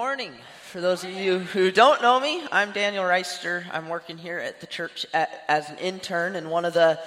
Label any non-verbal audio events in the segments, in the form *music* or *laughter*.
Morning. For those of you who don't know me, I'm Daniel Reister. I'm working here at the church at, as an intern, and one of the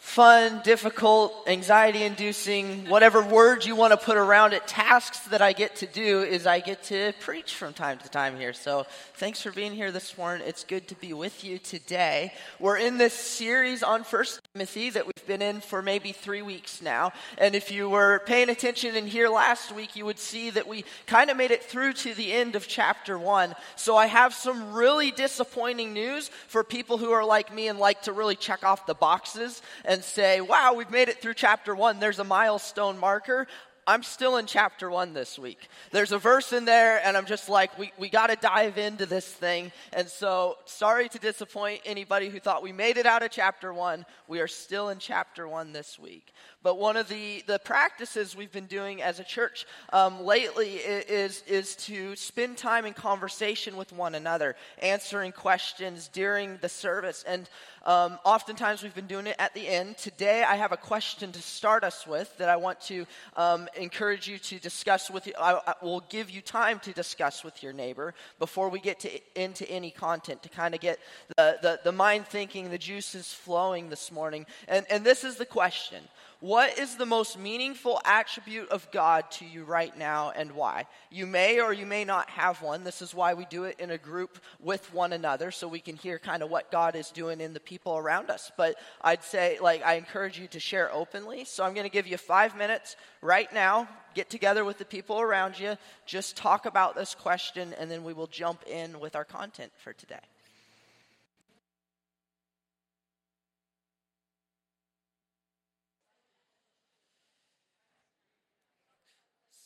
fun, difficult, anxiety inducing, whatever words you want to put around it, tasks that I get to do is I get to preach from time to time here. So thanks for being here this morning. It's good to be with you today. We're in this series on First Timothy that we've been in for maybe three weeks now. And if you were paying attention in here last week, you would see that we kind of made it through to the end of chapter one. So I have some really disappointing news for people who are like me and like to really check off the boxes and say, wow, we've made it through chapter one. There's a milestone marker. I'm still in chapter one this week. There's a verse in there, and I'm just like, we, we got to dive into this thing. And so, sorry to disappoint anybody who thought we made it out of chapter one. We are still in chapter one this week. But one of the, the practices we've been doing as a church um, lately is, is to spend time in conversation with one another, answering questions during the service. And um, oftentimes we've been doing it at the end. Today I have a question to start us with that I want to um, encourage you to discuss with you. I, I will give you time to discuss with your neighbor before we get to, into any content to kind of get the, the, the mind thinking, the juices flowing this morning. And, and this is the question. What is the most meaningful attribute of God to you right now and why? You may or you may not have one. This is why we do it in a group with one another so we can hear kind of what God is doing in the people around us. But I'd say, like, I encourage you to share openly. So I'm going to give you five minutes right now. Get together with the people around you, just talk about this question, and then we will jump in with our content for today.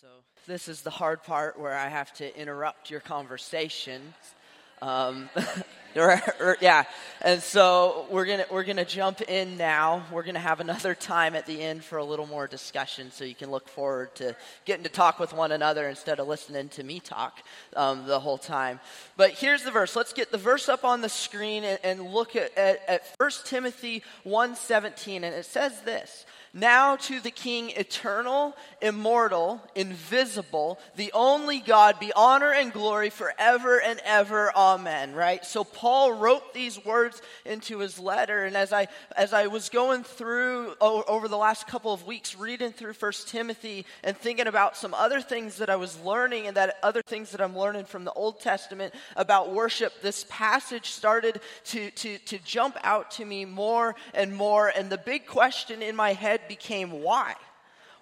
So, this is the hard part where I have to interrupt your conversation. Um, *laughs* yeah, and so we're gonna we're gonna jump in now. We're gonna have another time at the end for a little more discussion, so you can look forward to getting to talk with one another instead of listening to me talk um, the whole time. But here's the verse. Let's get the verse up on the screen and, and look at, at, at 1 Timothy 1.17, and it says this. Now to the King, eternal, immortal, invisible, the only God, be honor and glory forever and ever. Amen. Right? So Paul wrote these words into his letter. And as I, as I was going through o- over the last couple of weeks, reading through First Timothy and thinking about some other things that I was learning and that other things that I'm learning from the Old Testament about worship, this passage started to, to, to jump out to me more and more. And the big question in my head became why?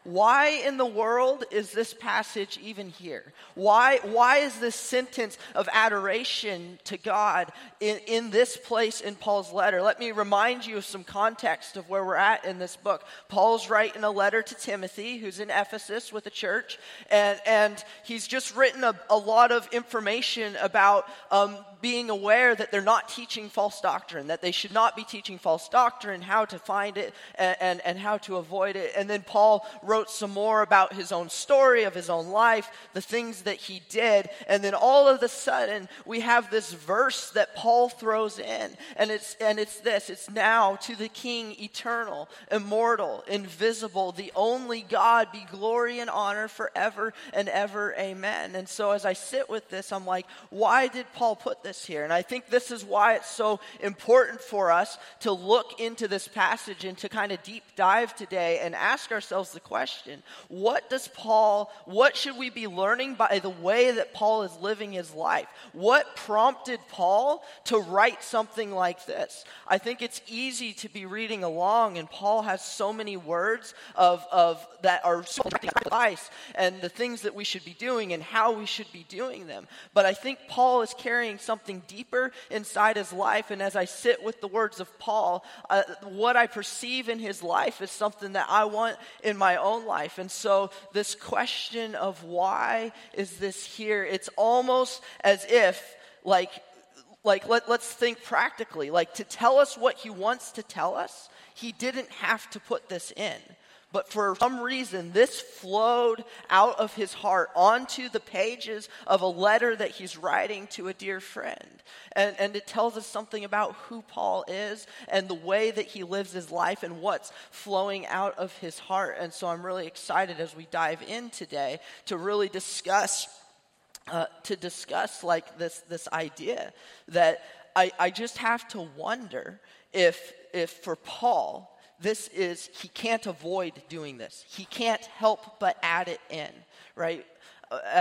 Why in the world is this passage even here? Why, why is this sentence of adoration to God in, in this place in Paul's letter? Let me remind you of some context of where we're at in this book. Paul's writing a letter to Timothy, who's in Ephesus with a church, and, and he's just written a, a lot of information about um, being aware that they're not teaching false doctrine, that they should not be teaching false doctrine, how to find it, and, and, and how to avoid it. And then Paul wrote some more about his own story, of his own life, the things that he did. And then all of a sudden, we have this verse that Paul throws in. And it's, and it's this it's now to the King, eternal, immortal, invisible, the only God, be glory and honor forever and ever. Amen. And so as I sit with this, I'm like, why did Paul put this here? And I think this is why it's so important for us to look into this passage and to kind of deep dive today and ask ourselves the question question what does Paul, what should we be learning by the way that Paul is living his life? What prompted Paul to write something like this? I think it's easy to be reading along, and Paul has so many words of, of that are so advice and the things that we should be doing and how we should be doing them. But I think Paul is carrying something deeper inside his life, and as I sit with the words of Paul, uh, what I perceive in his life is something that I want in my own life. And so, this question of why is this here, it's almost as if, like, like let, let's think practically. Like, to tell us what he wants to tell us, he didn't have to put this in. But for some reason, this flowed out of his heart onto the pages of a letter that he's writing to a dear friend. And, and it tells us something about who Paul is and the way that he lives his life and what's flowing out of his heart. And so I'm really excited as we dive in today to really discuss uh, to discuss like this, this idea that I, I just have to wonder if, if for Paul, this is, he can't avoid doing this. He can't help but add it in, right?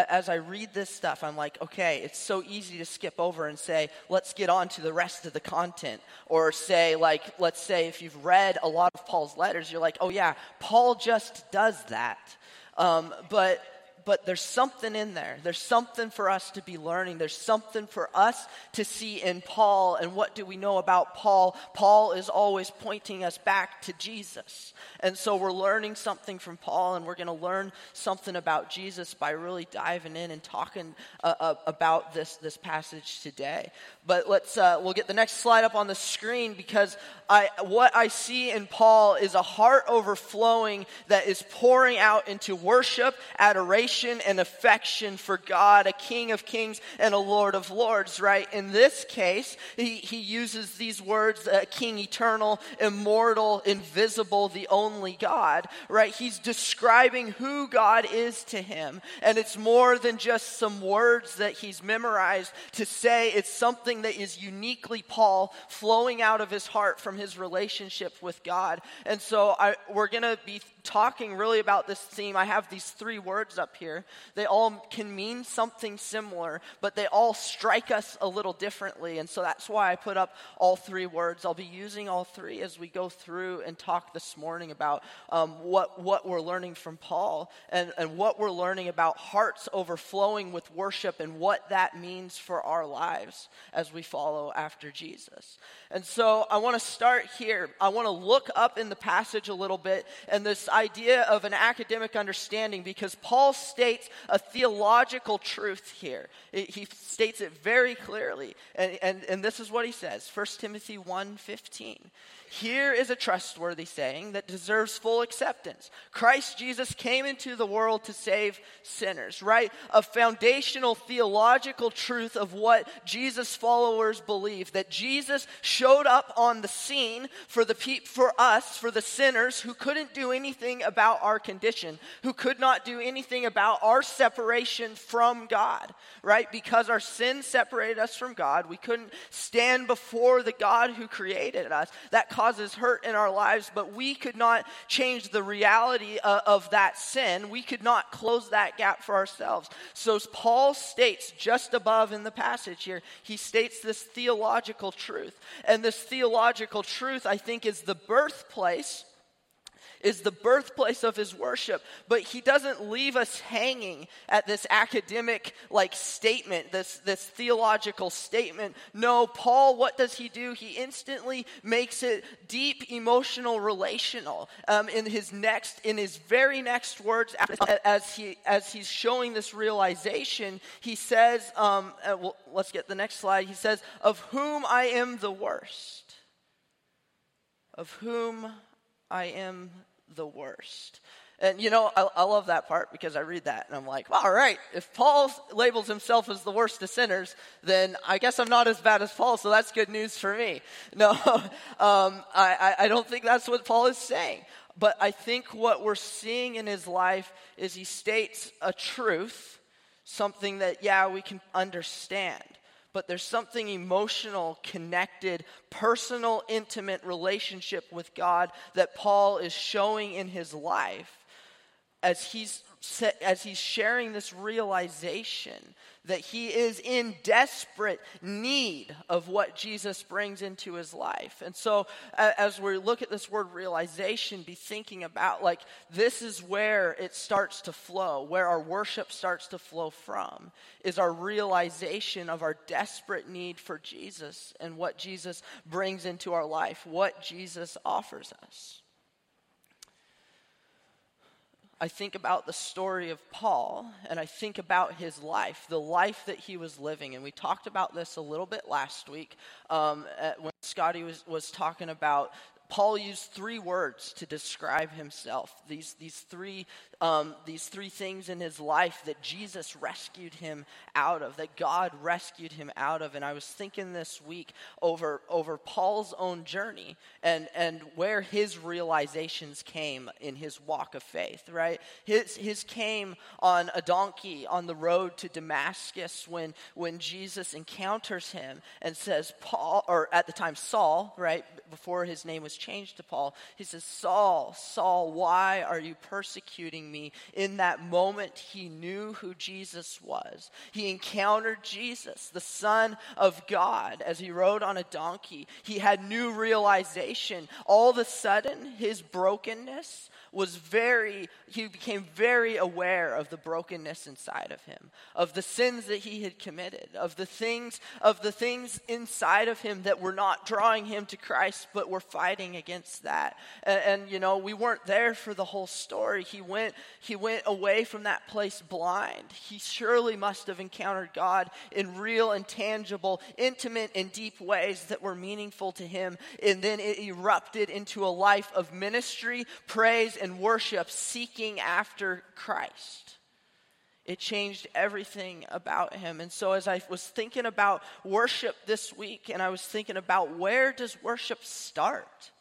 as I read this stuff, I'm like, okay, it's so easy to skip over and say, let's get on to the rest of the content. Or say, like, let's say if you've read a lot of Paul's letters, you're like, oh yeah, Paul just does that. Um, but but there's something in there. There's something for us to be learning. There's something for us to see in Paul. And what do we know about Paul? Paul is always pointing us back to Jesus. And so we're learning something from Paul, and we're going to learn something about Jesus by really diving in and talking uh, uh, about this, this passage today. But let's, uh, we'll get the next slide up on the screen because I, what I see in Paul is a heart overflowing that is pouring out into worship, adoration, and affection for God, a King of kings and a Lord of lords, right? In this case, he, he uses these words, uh, King eternal, immortal, invisible, the only God, right? He's describing who God is to him. And it's more than just some words that he's memorized to say it's something that is uniquely Paul flowing out of his heart from his relationship with God. And so I, we're going to be talking really about this theme. I have these three words up here. They all can mean something similar, but they all strike us a little differently. And so that's why I put up all three words. I'll be using all three as we go through and talk this morning about um, what, what we're learning from Paul and, and what we're learning about hearts overflowing with worship and what that means for our lives as we follow after Jesus. And so I want to start here. I want to look up in the passage a little bit and this idea of an academic understanding because Paul states a theological truth here. It, he states it very clearly. And, and, and this is what he says 1 Timothy 1.15. Here is a trustworthy saying that deserves full acceptance. Christ Jesus came into the world to save sinners, right? A foundational theological truth of what Jesus followers believe that Jesus showed up on the scene for the pe- for us, for the sinners who couldn't do anything about our condition, who could not do anything about our separation from God, right? Because our sin separated us from God, we couldn't stand before the God who created us. That causes hurt in our lives, but we could not change the reality of, of that sin. We could not close that gap for ourselves. So, Paul states just above in the passage here, he states this theological truth. And this theological truth, I think, is the birthplace is the birthplace of his worship, but he doesn't leave us hanging at this academic like statement, this, this theological statement. No, Paul, what does he do? He instantly makes it deep, emotional, relational. Um, in his next, in his very next words, as he as he's showing this realization, he says, um, uh, well, let's get the next slide. He says, "Of whom I am the worst." Of whom I am the worst. And you know, I, I, love that part because I read that and I'm like, all right, if Paul labels himself as the worst of sinners, then I guess I'm not as bad as Paul, so that's good news for me. *laughs* No, *laughs* um, I, I don't think that's what Paul is saying. But I think what we're seeing in his life is he states a truth, something that, yeah, we can understand but there's something emotional, connected, personal, intimate relationship with God that Paul is showing in his life as he's as he's sharing this realization that he is in desperate need of what Jesus brings into his life. And so, as we look at this word realization, be thinking about like this is where it starts to flow, where our worship starts to flow from, is our realization of our desperate need for Jesus and what Jesus brings into our life, what Jesus offers us. I think about the story of Paul and I think about his life, the life that he was living. And we talked about this a little bit last week um, when Scotty was, was talking about Paul used three words to describe himself. These, these, three, um, these three things in his life that Jesus rescued him out of, that God rescued him out of. And I was thinking this week over, over Paul's own journey and, and where his realizations came in his walk of faith, right? His, his came on a donkey on the road to Damascus when, when Jesus encounters him and says, Paul, or at the time Saul, right, before his name was changed to Paul, he says, Saul, Saul, why are you persecuting me? In that moment, he knew who Jesus was. He encountered Jesus, the Son of God, as he rode on a donkey. He had new realization. All of a sudden, his brokenness, was very, he became very aware of the brokenness inside of him, of the sins that he had committed, of the things, of the things inside of him that were not drawing him to Christ, but were fighting against that. And, and you know, we weren't there for the whole story. He went, he went away from that place blind. He surely must have encountered God in real and tangible, intimate and deep ways that were meaningful to him. And then it erupted into a life of ministry, praise, and worship seeking after Christ. It changed everything about him. And so as I was thinking about worship this week and I was thinking about where does worship start?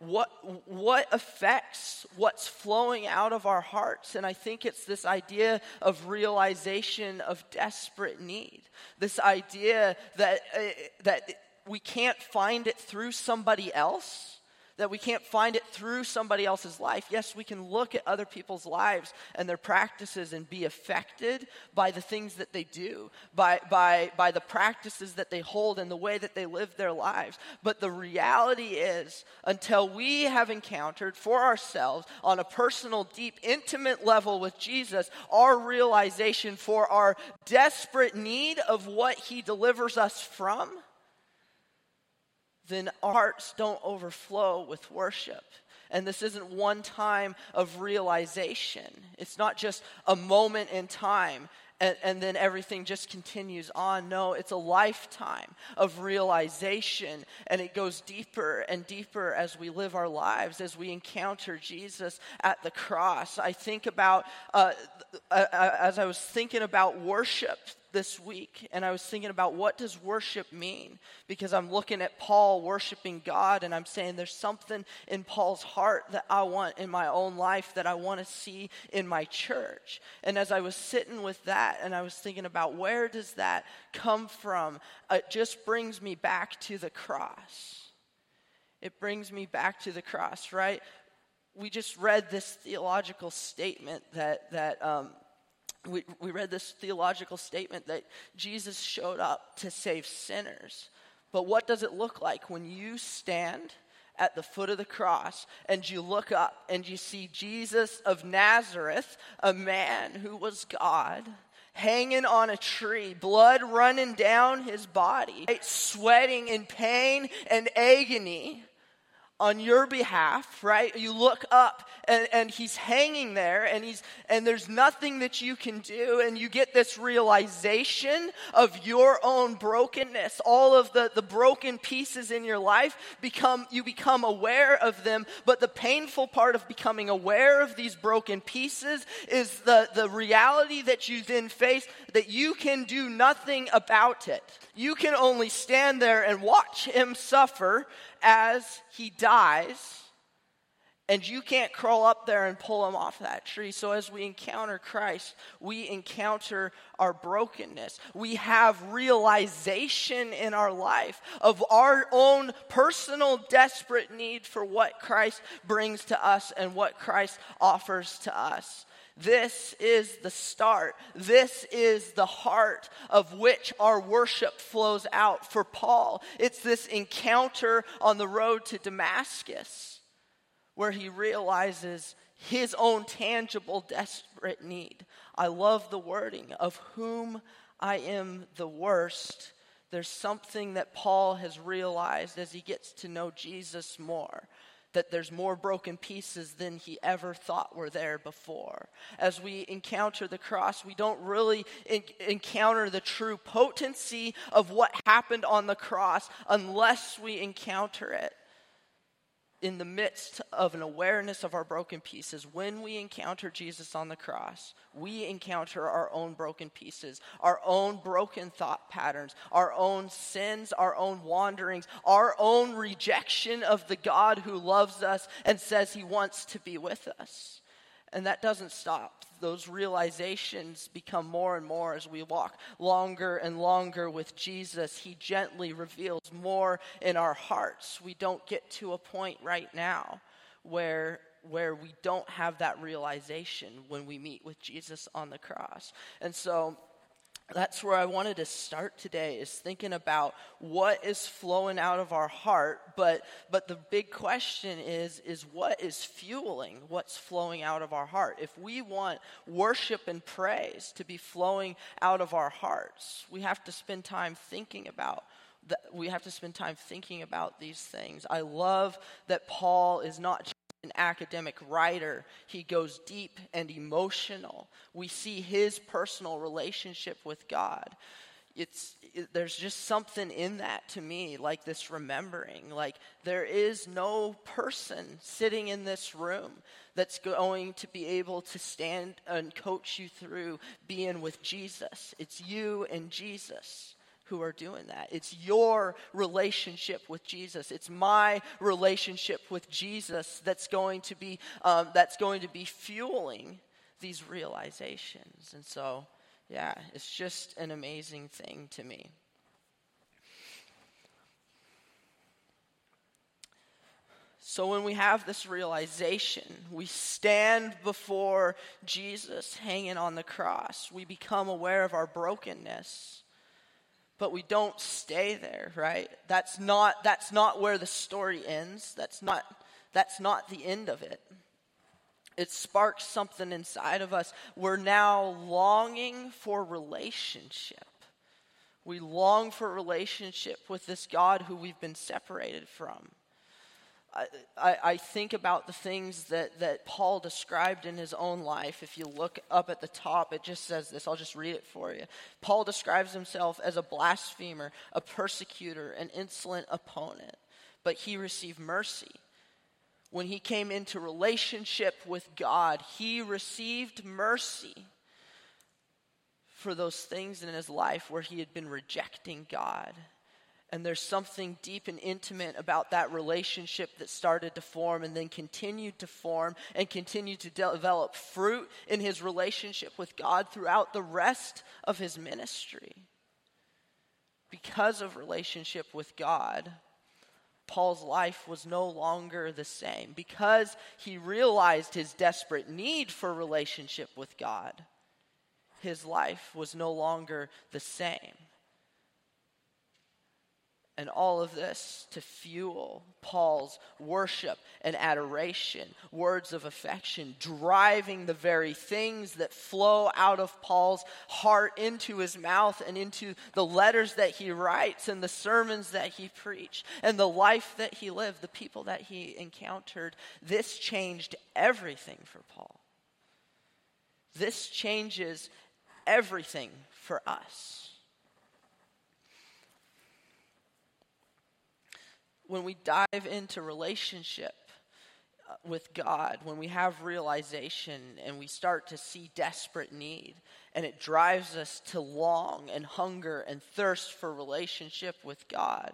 What, what affects what's flowing out of our hearts? And I think it's this idea of realization of desperate need. This idea that, uh, that we can't find it through somebody else that we can't find it through somebody else's life. Yes, we can look at other people's lives and their practices and be affected by the things that they do, by, by, by the practices that they hold and the way that they live their lives. But the reality is, until we have encountered for ourselves on a personal, deep, intimate level with Jesus, our realization for our desperate need of what he delivers us from then hearts don't overflow with worship. And this isn't one time of realization. It's not just a moment in time and, and, then everything just continues on. No, it's a lifetime of realization, and it goes deeper and deeper as we live our lives, as we encounter Jesus at the cross. I think about, uh, uh, uh as I was thinking about worship this week and I was thinking about what does worship mean? Because I'm looking at Paul worshiping God and I'm saying there's something in Paul's heart that I want in my own life that I want to see in my church. And as I was sitting with that and I was thinking about where does that come from? It just brings me back to the cross. It brings me back to the cross, right? We just read this theological statement that that um, we, we read this theological statement that Jesus showed up to save sinners. But what does it look like when you stand at the foot of the cross and you look up and you see Jesus of Nazareth, a man who was God? hanging on a tree, blood running down his body, sweating in pain and agony on your behalf, right? You look up and, and he's hanging there and he's and there's nothing that you can do, and you get this realization of your own brokenness. All of the, the broken pieces in your life become you become aware of them, but the painful part of becoming aware of these broken pieces is the, the reality that you then face that you can do nothing about it. You can only stand there and watch him suffer as he dies, and you can't crawl up there and pull him off that tree. So, as we encounter Christ, we encounter our brokenness. We have realization in our life of our own personal desperate need for what Christ brings to us and what Christ offers to us. This is the start. This is the heart of which our worship flows out. For Paul, it's this encounter on the road to Damascus where he realizes his own tangible, desperate need. I love the wording of whom I am the worst. There's something that Paul has realized as he gets to know Jesus more that there's more broken pieces than he ever thought were there before. As we encounter the cross, we don't really in- encounter the true potency of what happened on the cross unless we encounter it. In the midst of an awareness of our broken pieces, when we encounter Jesus on the cross, we encounter our own broken pieces, our own broken thought patterns, our own sins, our own wanderings, our own rejection of the God who loves us and says he wants to be with us. And that doesn't stop. Those realizations become more and more as we walk longer and longer with Jesus. He gently reveals more in our hearts. We don't get to a point right now where where we don't have that realization when we meet with Jesus on the cross. And so that's where I wanted to start today is thinking about what is flowing out of our heart but but the big question is is what is fueling what's flowing out of our heart? If we want worship and praise to be flowing out of our hearts we have to spend time thinking about that we have to spend time thinking about these things. I love that Paul is not an academic writer, he goes deep and emotional. We see his personal relationship with God. It's, it, there's just something in that to me, like this remembering. Like, there is no person sitting in this room that's going to be able to stand and coach you through being with Jesus. It's you and Jesus who are doing that. It's your relationship with Jesus. It's my relationship with Jesus that's going to be um, that's going to be fueling these realizations. And so, yeah, it's just an amazing thing to me. So, when we have this realization, we stand before Jesus hanging on the cross. We become aware of our brokenness but we don't stay there right? That's not that's not where the story ends. That's not that's not the end of it. It sparks something inside of us. We're now longing for relationship. We long for relationship with this god who we've been separated from I, I, think about the things that, that Paul described in his own life. If you look up at the top, it just says this. I'll just read it for you. Paul describes himself as a blasphemer, a persecutor, an insolent opponent, but he received mercy. When he came into relationship with God, he received mercy for those things in his life where he had been rejecting God and there's something deep and intimate about that relationship that started to form and then continued to form and continued to de- develop fruit in his relationship with God throughout the rest of his ministry. Because of relationship with God, Paul's life was no longer the same. Because he realized his desperate need for relationship with God, his life was no longer the same. And all of this to fuel Paul's worship and adoration, words of affection, driving the very things that flow out of Paul's heart into his mouth and into the letters that he writes and the sermons that he preached and the life that he lived, the people that he encountered. This changed everything for Paul. This changes everything for us. When we dive into relationship uh, with God, when we have realization and we start to see desperate need, and it drives us to long and hunger and thirst for relationship with God,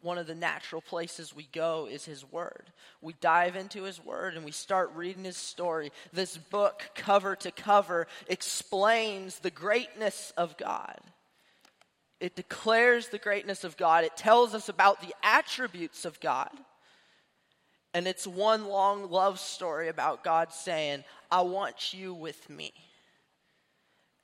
one of the natural places we go is His Word. We dive into His Word and we start reading His story. This book, cover to cover, explains the greatness of God it declares the greatness of God. It tells us about the attributes of God. And it's one long love story about God saying, I want you with me.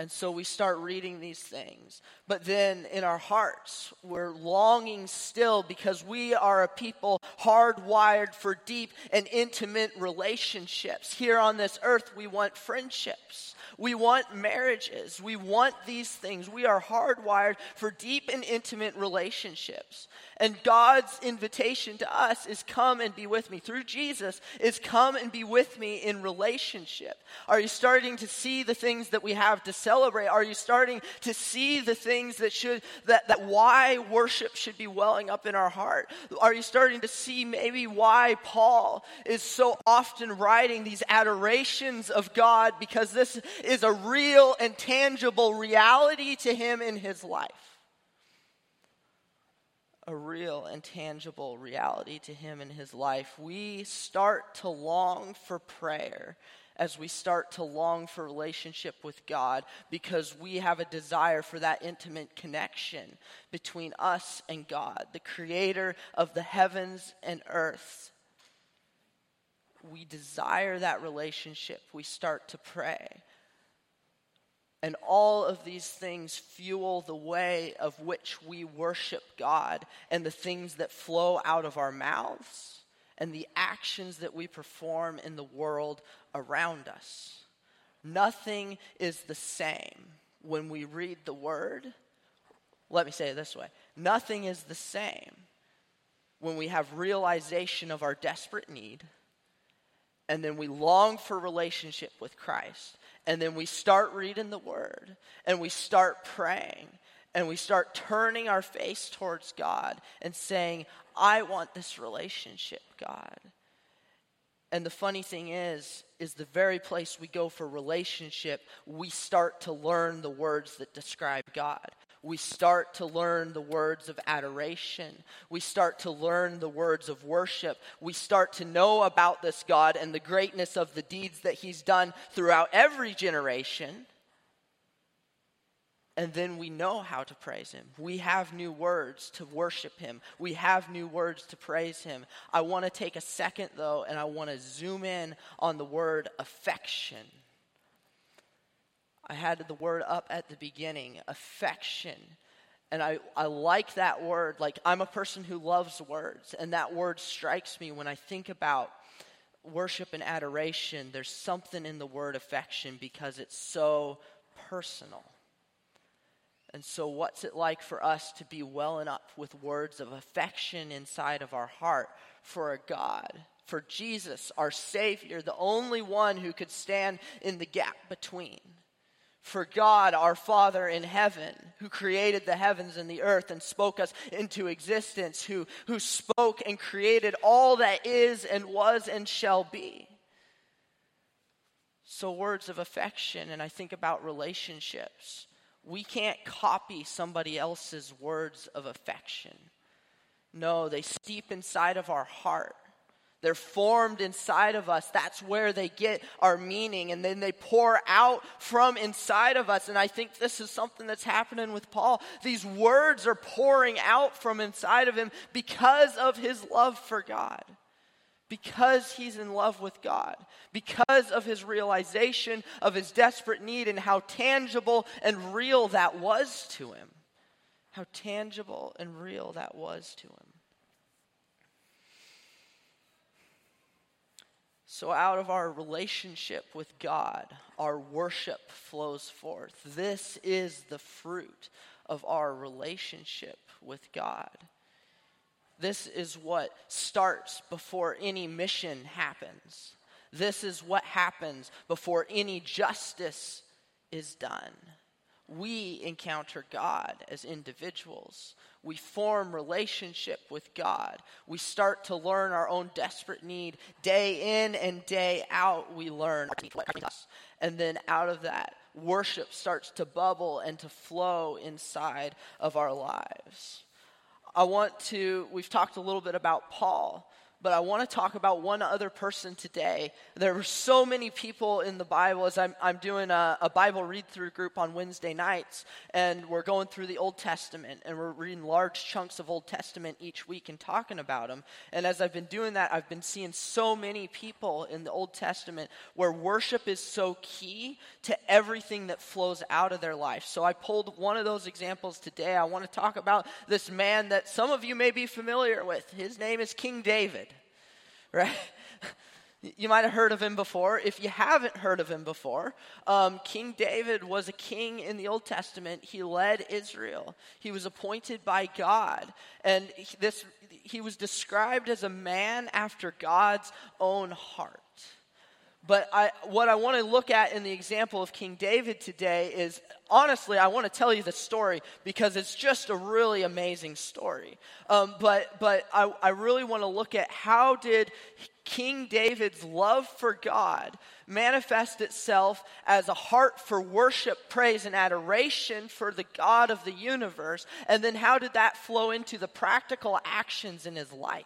And so we start reading these things. But then in our hearts, we're longing still because we are a people hardwired for deep and intimate relationships. Here on this earth, we want friendships. We want marriages. We want these things. We are hardwired for deep and intimate relationships. And God's invitation to us is come and be with me. Through Jesus, is come and be with me in relationship. Are you starting to see the things that we have to celebrate? Are you starting to see the things that should, that, that why worship should be welling up in our heart? Are you starting to see maybe why Paul is so often writing these adorations of God because this is a real and tangible reality to him in his life? A real and tangible reality to him in his life, we start to long for prayer as we start to long for relationship with God because we have a desire for that intimate connection between us and God, the creator of the heavens and earth. We desire that relationship. We start to pray. And all of these things fuel the way of which we worship God and the things that flow out of our mouths and the actions that we perform in the world around us. Nothing is the same when we read the word. Let me say it this way nothing is the same when we have realization of our desperate need and then we long for relationship with Christ and then we start reading the word and we start praying and we start turning our face towards God and saying, I want this relationship, God. And the funny thing is, is the very place we go for relationship, we start to learn the words that describe God we start to learn the words of adoration. We start to learn the words of worship. We start to know about this God and the greatness of the deeds that He's done throughout every generation. And then we know how to praise Him. We have new words to worship Him. We have new words to praise Him. I want to take a second, though, and I want to zoom in on the word affection. I had the word up at the beginning affection. And I, I like that word. Like, I'm a person who loves words, and that word strikes me when I think about worship and adoration. There's something in the word affection because it's so personal. And so, what's it like for us to be welling up with words of affection inside of our heart for a God, for Jesus, our Savior, the only one who could stand in the gap between? For God, our Father in heaven, who created the heavens and the earth and spoke us into existence, who, who spoke and created all that is and was and shall be. So, words of affection, and I think about relationships. We can't copy somebody else's words of affection. No, they steep inside of our heart. They're formed inside of us. That's where they get our meaning. And then they pour out from inside of us. And I think this is something that's happening with Paul. These words are pouring out from inside of him because of his love for God. Because he's in love with God, because of his realization of his desperate need and how tangible and real that was to him. How tangible and real that was to him. So, out of our relationship with God, our worship flows forth. This is the fruit of our relationship with God. This is what starts before any mission happens. This is what happens before any justice is done. We encounter God as individuals we form relationship with God. We start to learn our own desperate need. Day in and day out, we learn. And then out of that, worship starts to bubble and to flow inside of our lives. I want to, we've talked a little bit about Paul but I want to talk about one other person today. There are so many people in the Bible as I'm, I'm doing a, a Bible read through group on Wednesday nights, and we're going through the Old Testament, and we're reading large chunks of Old Testament each week and talking about them. And as I've been doing that, I've been seeing so many people in the Old Testament where worship is so key to everything that flows out of their life. So I pulled one of those examples today. I want to talk about this man that some of you may be familiar with. His name is King David right? *laughs* You might have heard of him before. If you haven't heard of him before, um, King David was a king in the Old Testament. He led Israel. He was appointed by God, and this he was described as a man after God's own heart. But I, what I want to look at in the example of King David today is honestly, I want to tell you the story because it's just a really amazing story. Um, but but I, I really want to look at how did King David's love for God manifest itself as a heart for worship, praise, and adoration for the God of the universe? And then how did that flow into the practical actions in his life?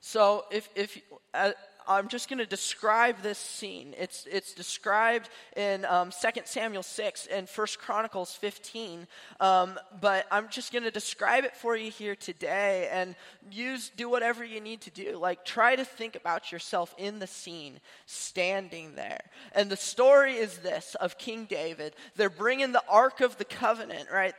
So, if, if uh, I'm just going to describe this scene. It's, it's described in um, 2 Samuel 6 and 1 Chronicles 15. Um, but I'm just going to describe it for you here today and use, do whatever you need to do. Like, try to think about yourself in the scene, standing there. And the story is this of King David. They're bringing the Ark of the Covenant, right?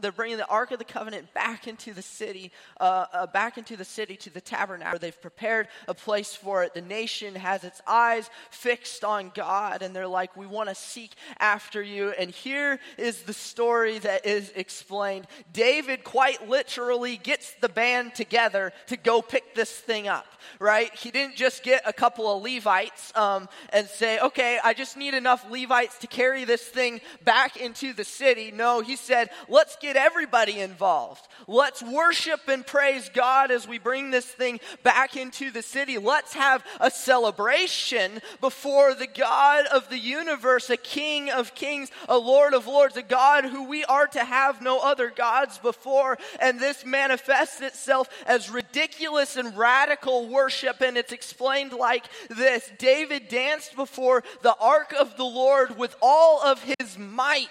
They're bringing the Ark of the Covenant back into the city, uh, uh, back into the city to the tabernacle. They've prepared a place for it. The nation has its eyes fixed on God, and they're like, We want to seek after you. And here is the story that is explained. David quite literally gets the band together to go pick this thing up, right? He didn't just get a couple of Levites um, and say, Okay, I just need enough Levites to carry this thing back into the city. No, he said, Let's get everybody involved. Let's worship and praise God as we bring this thing back into the city. Let's have a celebration before the God of the universe, a King of kings, a Lord of lords, a God who we are to have no other gods before. And this manifests itself as ridiculous and radical worship. And it's explained like this David danced before the ark of the Lord with all of his might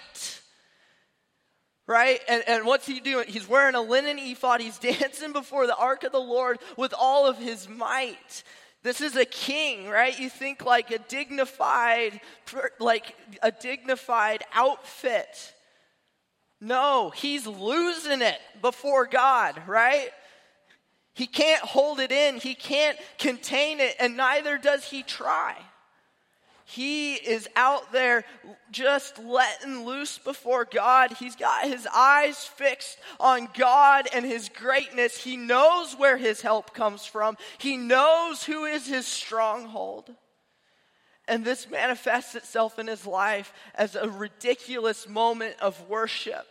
right? And, and what's he doing? He's wearing a linen ephod. He's *laughs* dancing before the ark of the Lord with all of his might. This is a king, right? You think like a dignified, like a dignified outfit. No, he's losing it before God, right? He can't hold it in, he can't contain it, and neither does he try. He is out there just letting loose before God. He's got his eyes fixed on God and his greatness. He knows where his help comes from, he knows who is his stronghold. And this manifests itself in his life as a ridiculous moment of worship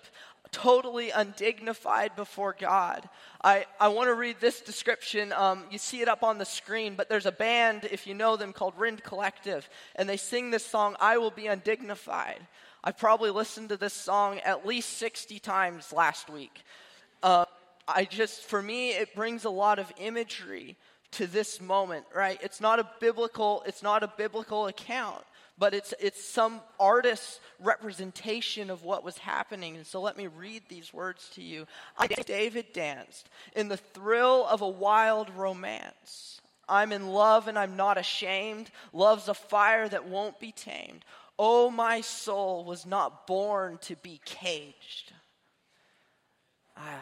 totally undignified before God. I, I want to read this description. Um, you see it up on the screen, but there's a band, if you know them, called Rend Collective, and they sing this song, I Will Be Undignified. I probably listened to this song at least 60 times last week. Uh, I just, for me, it brings a lot of imagery to this moment, right? It's not a biblical, it's not a biblical account but it's, it's some artist's representation of what was happening. And so let me read these words to you. I, David danced in the thrill of a wild romance. I'm in love and I'm not ashamed. Love's a fire that won't be tamed. Oh, my soul was not born to be caged. I,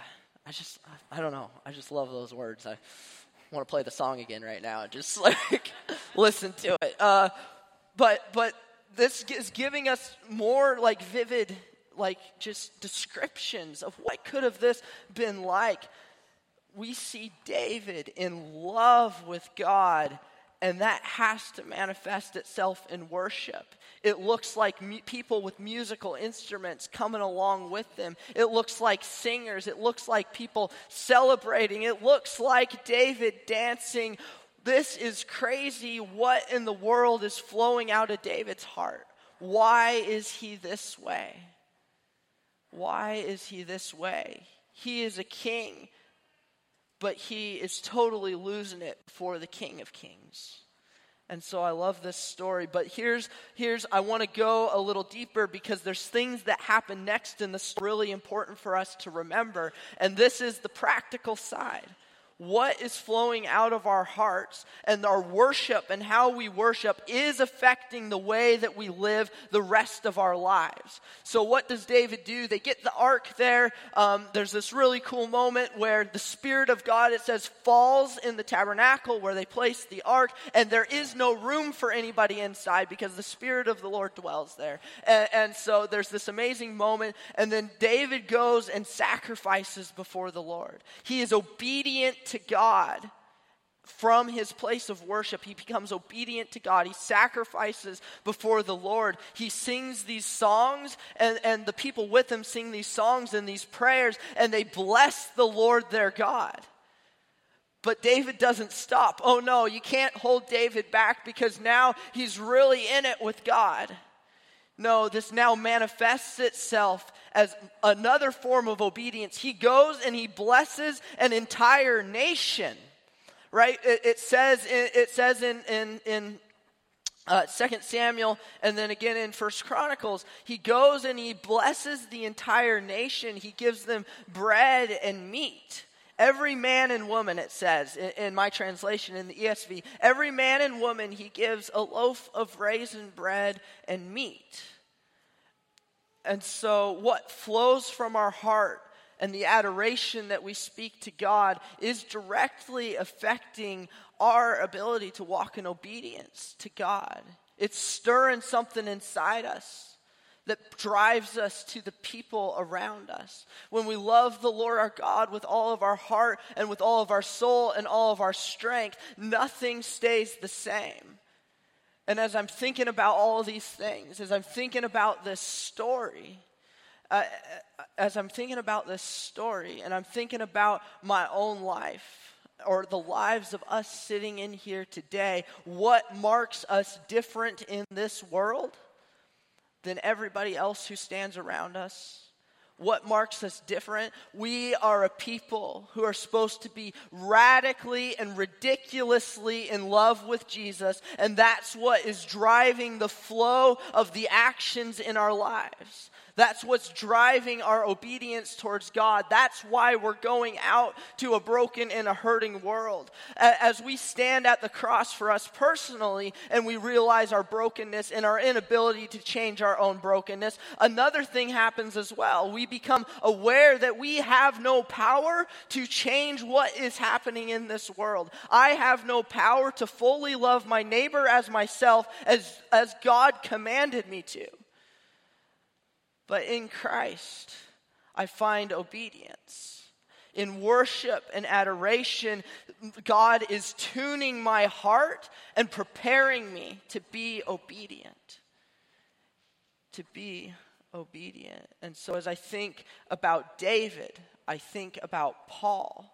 I just, I, I don't know. I just love those words. I want to play the song again right now and just *laughs* like listen to it. Uh, but but this is giving us more like vivid like just descriptions of what could have this been like we see david in love with god and that has to manifest itself in worship. It looks like mu- people with musical instruments coming along with them. It looks like singers. It looks like people celebrating. It looks like David dancing this is crazy. What in the world is flowing out of David's heart? Why is he this way? Why is he this way? He is a king, but he is totally losing it for the King of Kings. And so I love this story. But here's, here's I want to go a little deeper because there's things that happen next in this really important for us to remember. And this is the practical side. What is flowing out of our hearts and our worship and how we worship is affecting the way that we live the rest of our lives. So, what does David do? They get the ark there. Um, there's this really cool moment where the Spirit of God, it says, falls in the tabernacle where they place the ark, and there is no room for anybody inside because the Spirit of the Lord dwells there. And, and so, there's this amazing moment, and then David goes and sacrifices before the Lord. He is obedient to God from his place of worship. He becomes obedient to God. He sacrifices before the Lord. He sings these songs, and, and the people with him sing these songs and these prayers, and they bless the Lord their God. But David doesn't stop. Oh no, you can't hold David back because now he's really in it with God. No, this now manifests itself as another form of obedience. He goes and he blesses an entire nation. Right? It, it says, it says in, in, in uh, 2 Samuel and then again in First Chronicles, he goes and he blesses the entire nation. He gives them bread and meat. Every man and woman, it says in, in, my translation in the ESV, every man and woman he gives a loaf of raisin bread and meat. And so, what flows from our heart and the adoration that we speak to God is directly affecting our ability to walk in obedience to God. It's stirring something inside us that drives us to the people around us. When we love the Lord our God with all of our heart and with all of our soul and all of our strength, nothing stays the same. And as I'm thinking about all these things, as I'm thinking about this story, uh, as I'm thinking about this story and I'm thinking about my own life or the lives of us sitting in here today, what marks us different in this world than everybody else who stands around us? what marks us different. We are a people who are supposed to be radically and ridiculously in love with Jesus, and that's what is driving the flow of the actions in our lives. That's what's driving our obedience towards God. That's why we're going out to a broken and a hurting world. As we stand at the cross for us personally and we realize our brokenness and our inability to change our own brokenness, another thing happens as well. We become aware that we have no power to change what is happening in this world. I have no power to fully love my neighbor as myself as, as God commanded me to. But in Christ, I find obedience. In worship and adoration, God is tuning my heart and preparing me to be obedient. To be obedient. And so, as I think about David, I think about Paul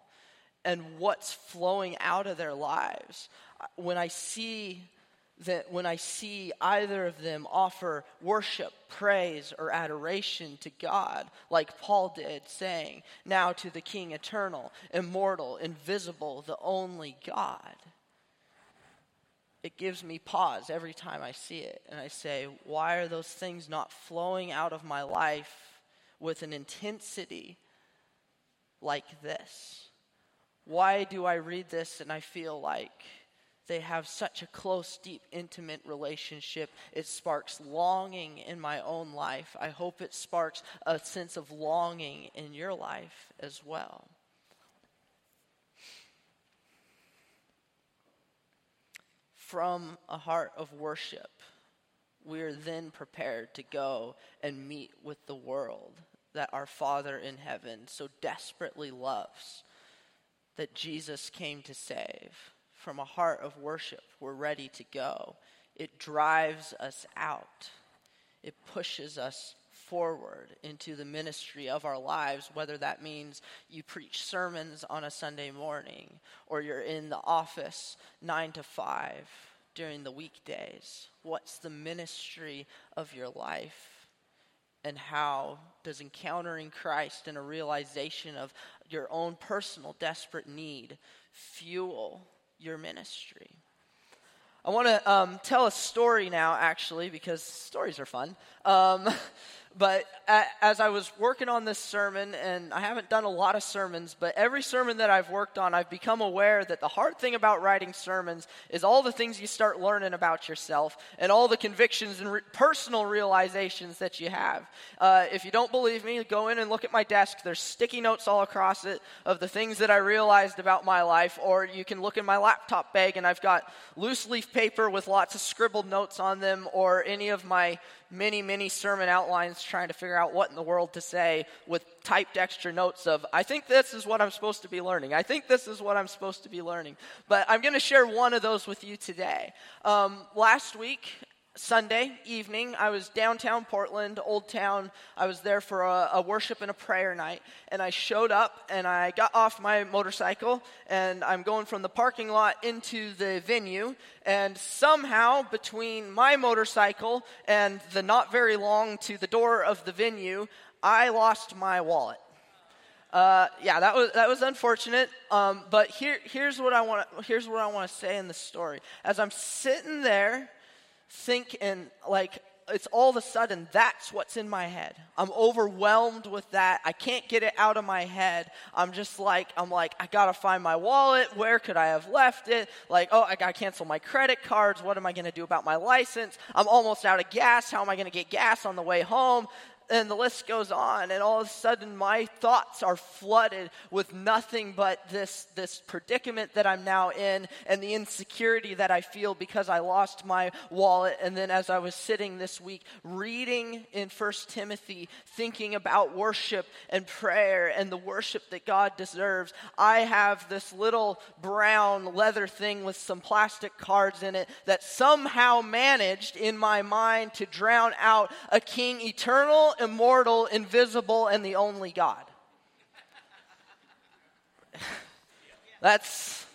and what's flowing out of their lives. When I see that when I see either of them offer worship, praise, or adoration to God, like Paul did, saying, Now to the King eternal, immortal, invisible, the only God, it gives me pause every time I see it. And I say, Why are those things not flowing out of my life with an intensity like this? Why do I read this and I feel like, they have such a close, deep, intimate relationship. It sparks longing in my own life. I hope it sparks a sense of longing in your life as well. From a heart of worship, we are then prepared to go and meet with the world that our Father in heaven so desperately loves, that Jesus came to save from a heart of worship, we're ready to go. It drives us out, it pushes us forward into the ministry of our lives, whether that means you preach sermons on a Sunday morning or you're in the office nine to five during the weekdays. What's the ministry of your life? And how does encountering Christ and a realization of your own personal desperate need fuel your ministry. I want to um, tell a story now, actually, because stories are fun. Um, *laughs* But as I was working on this sermon, and I haven't done a lot of sermons, but every sermon that I've worked on, I've become aware that the hard thing about writing sermons is all the things you start learning about yourself and all the convictions and re- personal realizations that you have. Uh, if you don't believe me, go in and look at my desk. There's sticky notes all across it of the things that I realized about my life, or you can look in my laptop bag, and I've got loose leaf paper with lots of scribbled notes on them, or any of my many, many sermon outlines trying to figure out what in the world to say with typed extra notes of, I think this is what I'm supposed to be learning. I think this is what I'm supposed to be learning. But I'm going to share one of those with you today. Um, last week, Sunday evening, I was downtown Portland, Old Town. I was there for a, a, worship and a prayer night. And I showed up and I got off my motorcycle and I'm going from the parking lot into the venue. And somehow, between my motorcycle and the not very long to the door of the venue, I lost my wallet. Uh, yeah, that was that was unfortunate. Um, but here, here's what I want. Here's what I want to say in the story. As I'm sitting there think and like it's all of a sudden that's what's in my head. I'm overwhelmed with that. I can't get it out of my head. I'm just like, I'm like, I gotta find my wallet. Where could I have left it? Like, oh, I gotta cancel my credit cards. What am I gonna do about my license? I'm almost out of gas. How am I gonna get gas on the way home? And the list goes on and all of a sudden my thoughts are flooded with nothing but this this predicament that I'm now in and the insecurity that I feel because I lost my wallet. And then as I was sitting this week reading in First Timothy thinking about worship and prayer and the worship that God deserves I have this little brown leather thing with some plastic cards in it that somehow managed in my mind to drown out a king eternal immortal, invisible, and the only God. *laughs* That's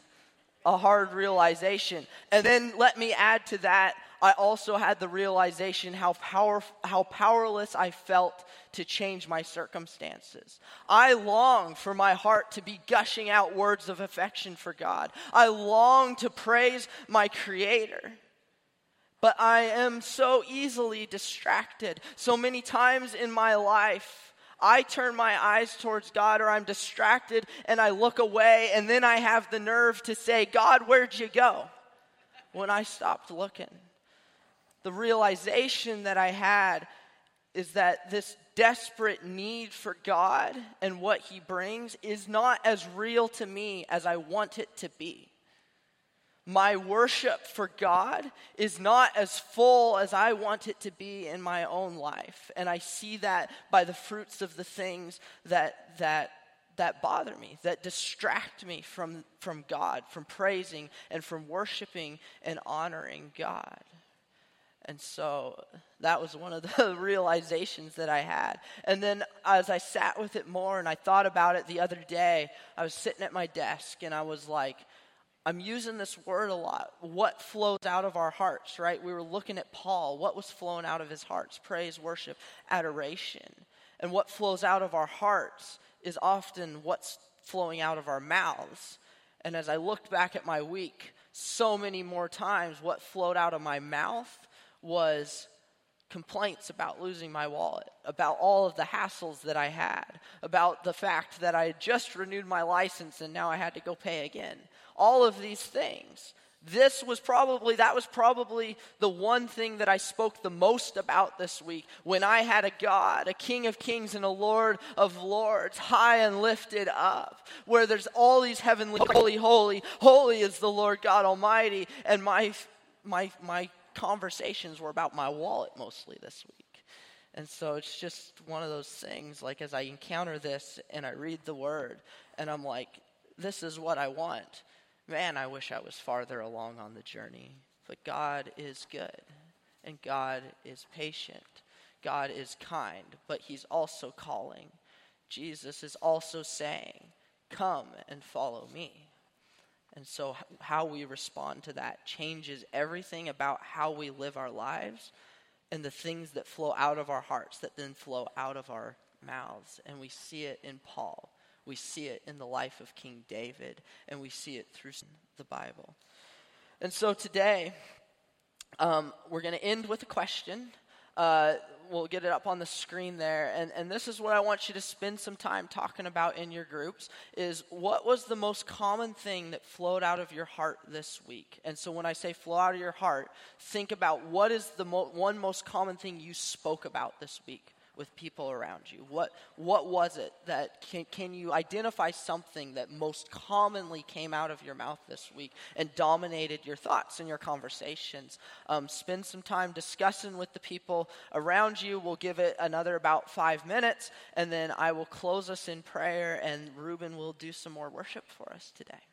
a hard realization. And then let me add to that, I also had the realization how, power, how powerless I felt to change my circumstances. I long for my heart to be gushing out words of affection for God. I long to praise my Creator. But I am so easily distracted. So many times in my life, I turn my eyes towards God or I'm distracted and I look away, and then I have the nerve to say, God, where'd you go? When I stopped looking. The realization that I had is that this desperate need for God and what He brings is not as real to me as I want it to be my worship for God is not as full as I want it to be in my own life. And I see that by the fruits of the things that, that, that bother me, that distract me from, from God, from praising and from worshiping and honoring God. And so that was one of the *laughs* realizations that I had. And then as I sat with it more and I thought about it the other day, I was sitting at my desk and I was like, I'm using this word a lot. What flows out of our hearts, right? We were looking at Paul. What was flowing out of his hearts? Praise, worship, adoration. And what flows out of our hearts is often what's flowing out of our mouths. And as I looked back at my week, so many more times, what flowed out of my mouth was complaints about losing my wallet, about all of the hassles that I had, about the fact that I had just renewed my license and now I had to go pay again all of these things. This was probably, that was probably the one thing that I spoke the most about this week when I had a God, a King of kings and a Lord of lords, high and lifted up, where there's all these heavenly, holy, holy, holy is the Lord God Almighty. And my, my, my conversations were about my wallet mostly this week. And so it's just one of those things, like as I encounter this and I read the word, and I'm like, this is what I want man, I wish I was farther along on the journey. But God is good, and God is patient. God is kind, but He's also calling. Jesus is also saying, Come and follow me. And so, how we respond to that changes everything about how we live our lives and the things that flow out of our hearts that then flow out of our mouths. And we see it in Paul. We see it in the life of King David, and we see it through the Bible. And so today, um, we're going to end with a question. Uh, we'll get it up on the screen there. And, and this is what I want you to spend some time talking about in your groups is what was the most common thing that flowed out of your heart this week? And so when I say flow out of your heart, think about what is the mo- one most common thing you spoke about this week with people around you? What, what was it that can, can you identify something that most commonly came out of your mouth this week and dominated your thoughts and your conversations? Um, spend some time discussing with the people around you. We'll give it another about five minutes, and then I will close us in prayer, and Reuben will do some more worship for us today.